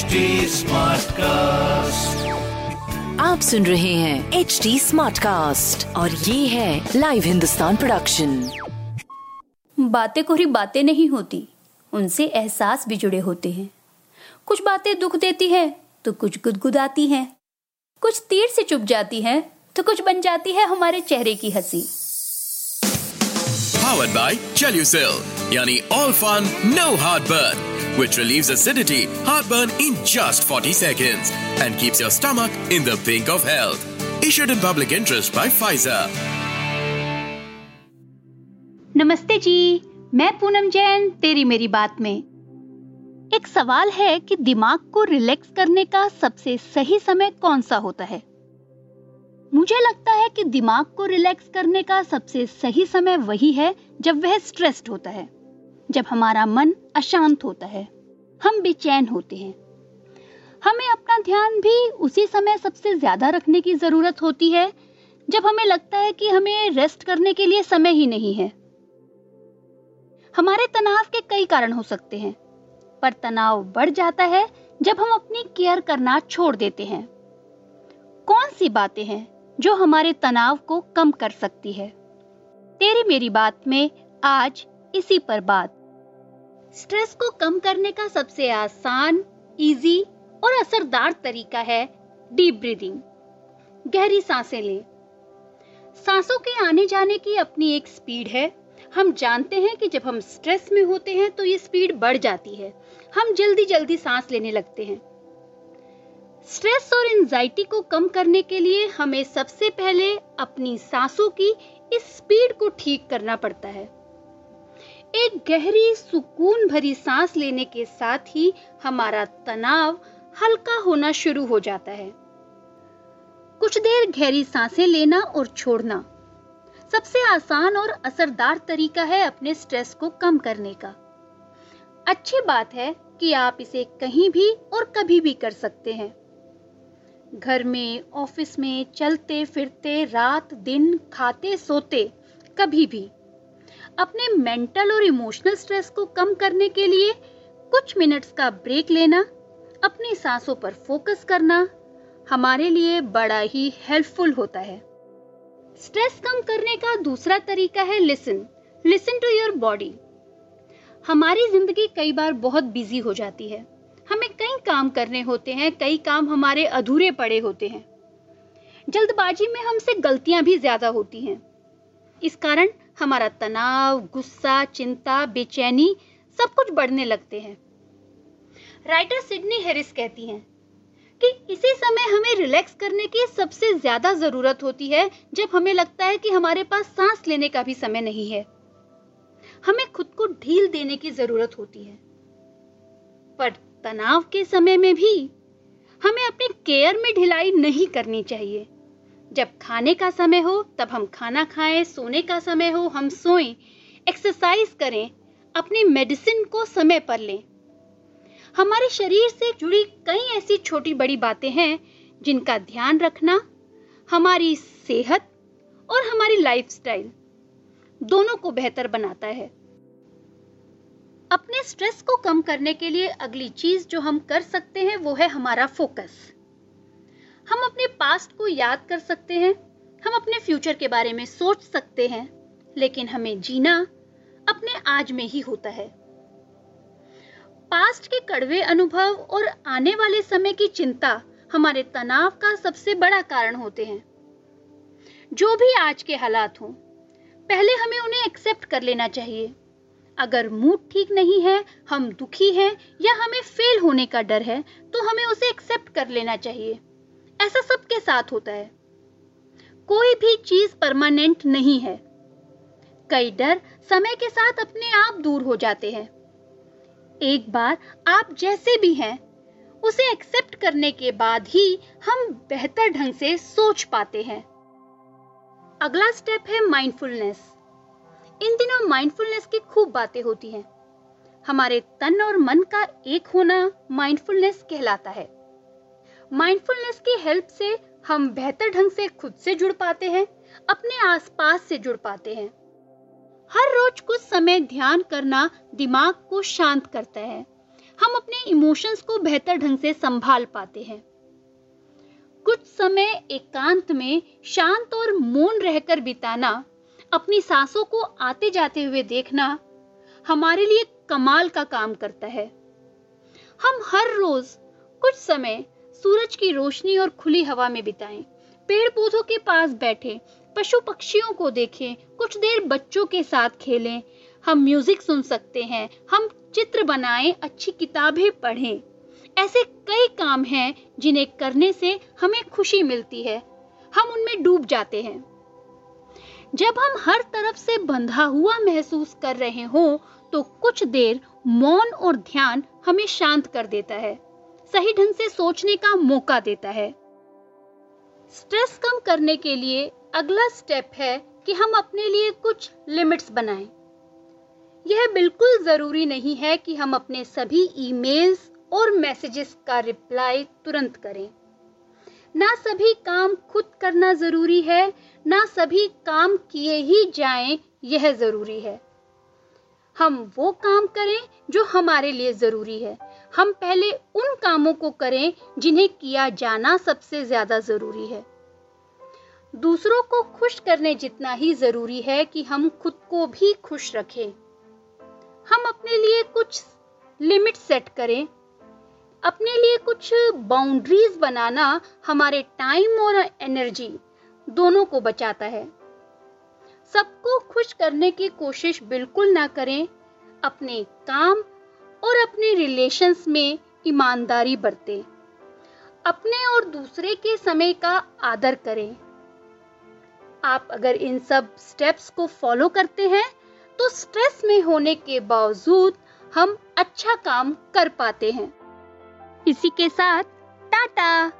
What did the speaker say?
HD cast आप सुन रहे हैं एच डी स्मार्ट कास्ट और ये है लाइव हिंदुस्तान प्रोडक्शन बातें कोरी बातें नहीं होती उनसे एहसास भी जुड़े होते हैं। कुछ बातें दुख देती है तो कुछ गुदगुदाती हैं। कुछ तीर से चुप जाती हैं तो कुछ बन जाती है हमारे चेहरे की हँसी। Powered by Chelucil, yani all fun, no heartburn, which relieves acidity, heartburn in just 40 seconds and keeps your stomach in the pink of health. Issued in public interest by Pfizer. नमस्ते जी मैं पूनम जैन तेरी मेरी बात में एक सवाल है कि दिमाग को रिलैक्स करने का सबसे सही समय कौन सा होता है मुझे लगता है कि दिमाग को रिलैक्स करने का सबसे सही समय वही है जब वह स्ट्रेस्ड होता है जब हमारा मन अशांत होता है, हम बेचैन होते हैं। हमें अपना ध्यान भी उसी समय सबसे ज़्यादा रखने की ज़रूरत होती है, जब हमें लगता है कि हमें रेस्ट करने के लिए समय ही नहीं है। हमारे तनाव के कई कारण हो सकते हैं, पर तनाव बढ़ जाता है जब हम अपनी केयर करना छोड़ देते हैं। कौन सी बातें हैं जो हमारे तनाव को कम कर सकती है? तेरी मेरी बात में आज इसी पर बात। स्ट्रेस को कम करने का सबसे आसान इजी और असरदार तरीका है डीप ब्रीदिंग गहरी साँसें लें। सांसों के आने जाने की अपनी एक स्पीड है। हम जानते हैं कि जब हम स्ट्रेस में होते हैं तो ये स्पीड बढ़ जाती है। हम जल्दी जल्दी सांस लेने लगते हैं। स्ट्रेस और एंजाइटी को कम करने के लिए हमें सबसे पहले अपनी सांसों की इस स्पीड को ठीक करना पड़ता है। एक गहरी सुकून भरी सांस लेने के साथ ही हमारा तनाव हल्का होना शुरू हो जाता है। कुछ देर गहरी साँसें लेना और छोड़ना सबसे आसान और असरदार तरीका है अपने स्ट्रेस को कम करने का। अच्छी बात है कि आप इसे कहीं भी और कभी भी कर सकते हैं। घर में, ऑफ़िस में चलते फिरते रात, दिन खाते सोते कभी भी। अपने मेंटल और इमोशनल स्ट्रेस को कम करने के लिए कुछ मिनट्स का ब्रेक लेना, अपनी सांसों पर फोकस करना हमारे लिए बड़ा ही हेल्पफुल होता है। स्ट्रेस कम करने का दूसरा तरीका है listen. Listen to your body. हमारी ज़िंदगी कई बार बहुत बिज़ी हो जाती है। हमें कई काम करने होते हैं, कई काम हमारे अधूरे पड़े होते हैं। जल्दबाजी में हमसे गलतियाँ भी ज़्यादा होती हैं। इस कारण हमारा तनाव, गुस्सा, चिंता, बेचैनी सब कुछ बढ़ने लगते हैं। राइटर सिडनी हेरिस कहती हैं कि इसी समय हमें रिलैक्स करने की सबसे ज़्यादा ज़रूरत होती है जब हमें लगता है कि हमारे पास सांस लेने का भी समय नहीं है। हमें खुद को ढील देने की ज़रूरत होती है। पर तनाव के समय में भी हमें अपने केयर में ढिलाई नहीं करनी चाहिए। जब खाने का समय हो, तब हम खाना खाएँ, सोने का समय हो, हम सोएँ। एक्सरसाइज करें, अपनी मेडिसिन को समय पर लें। हमारे शरीर से जुड़ी कई ऐसी छोटी बड़ी बातें हैं, जिनका ध्यान रखना, हमारी सेहत और हमारी लाइफस्टाइल दोनों को बेहतर बनाता है। अपने स्ट्रेस को कम करने के लिए अगली चीज़ जो हम कर सकते हैं, वो है हमारा फोकस हम अपने पास्ट को याद कर सकते हैं, हम अपने फ्यूचर के बारे में सोच सकते हैं, लेकिन हमें जीना अपने आज में ही होता है। पास्ट के कड़वे अनुभव और आने वाले समय की चिंता हमारे तनाव का सबसे बड़ा कारण होते हैं। जो भी आज के हालात हों, पहले हमें उन्हें एक्सेप्ट कर लेना चाहिए। अगर मूड ठीक नहीं है, हम दुखी हैं या हमें फेल होने का डर है तो हमें उसे एक्सेप्ट कर लेना चाहिए। ऐसा सबके साथ होता है। कोई भी चीज़ परमानेंट नहीं है। कई डर समय के साथ अपने आप दूर हो जाते हैं। एक बार आप जैसे भी हैं, उसे एक्सेप्ट करने के बाद ही हम बेहतर ढंग से सोच पाते हैं। अगला स्टेप है माइंडफुलनेस इन दिनों माइंडफुलनेस की खूब बातें होती हैं। हमारे तन और मन का एक होना माइंडफुलनेस कहलाता है। माइंडफुलनेस की हेल्प से हम बेहतर ढंग से खुद से जुड़ पाते हैं, अपने आसपास से जुड़ पाते हैं। हर रोज कुछ समय ध्यान करना दिमाग को शांत करता है। हम अपने इमोशंस को बेहतर ढंग से संभाल पाते हैं। कुछ समय एकांत में शांत और मौन रहकर बिताना, अपनी सांसों को आते जाते हुए देखना हमारे लिए कमाल का काम करता है। हम हर रोज कुछ समय सूरज की रोशनी और खुली हवा में बिताएँ। पेड़ पौधों के पास बैठे पशु पक्षियों को देखें, कुछ देर बच्चों के साथ खेलें। हम म्यूज़िक सुन सकते हैं, हम चित्र बनाएँ, अच्छी किताबें पढ़ें। ऐसे कई काम हैं जिन्हें करने से हमें खुशी मिलती है। हम उनमें डूब जाते हैं। जब हम हर तरफ़ से बंधा हुआ महसूस कर रहे हो तो कुछ देर मौन और ध्यान हमें शांत कर देता है। सही ढंग से सोचने का मौका देता है। स्ट्रेस कम करने के लिए अगला स्टेप है कि हम अपने लिए कुछ लिमिट्स बनाएँ। यह बिल्कुल ज़रूरी नहीं है कि हम अपने सभी ईमेल्स और मैसेजेस का रिप्लाई तुरंत करें। ना सभी काम खुद करना ज़रूरी है, ना सभी काम किए ही जाएँ, यह ज़रूरी है। हम वो काम करें जो हमारे लिए ज़रूरी है। हम पहले उन कामों को करें जिन्हें किया जाना सबसे ज़्यादा ज़रूरी है। दूसरों को खुश करने जितना ही ज़रूरी है कि हम खुद को भी खुश रखें। हम अपने लिए कुछ लिमिट सेट करें। अपने लिए कुछ बाउंड्रीज बनाना हमारे टाइम और एनर्जी दोनों को बचाता है। सबको खुश करने की कोशिश बिल्कुल ना करें। अपने काम और अपने रिलेशंस में ईमानदारी बरतें। अपने और दूसरे के समय का आदर करें। आप अगर इन सब स्टेप्स को फॉलो करते हैं तो स्ट्रेस में होने के बावजूद हम अच्छा काम कर पाते हैं। इसी के साथ, टाटा!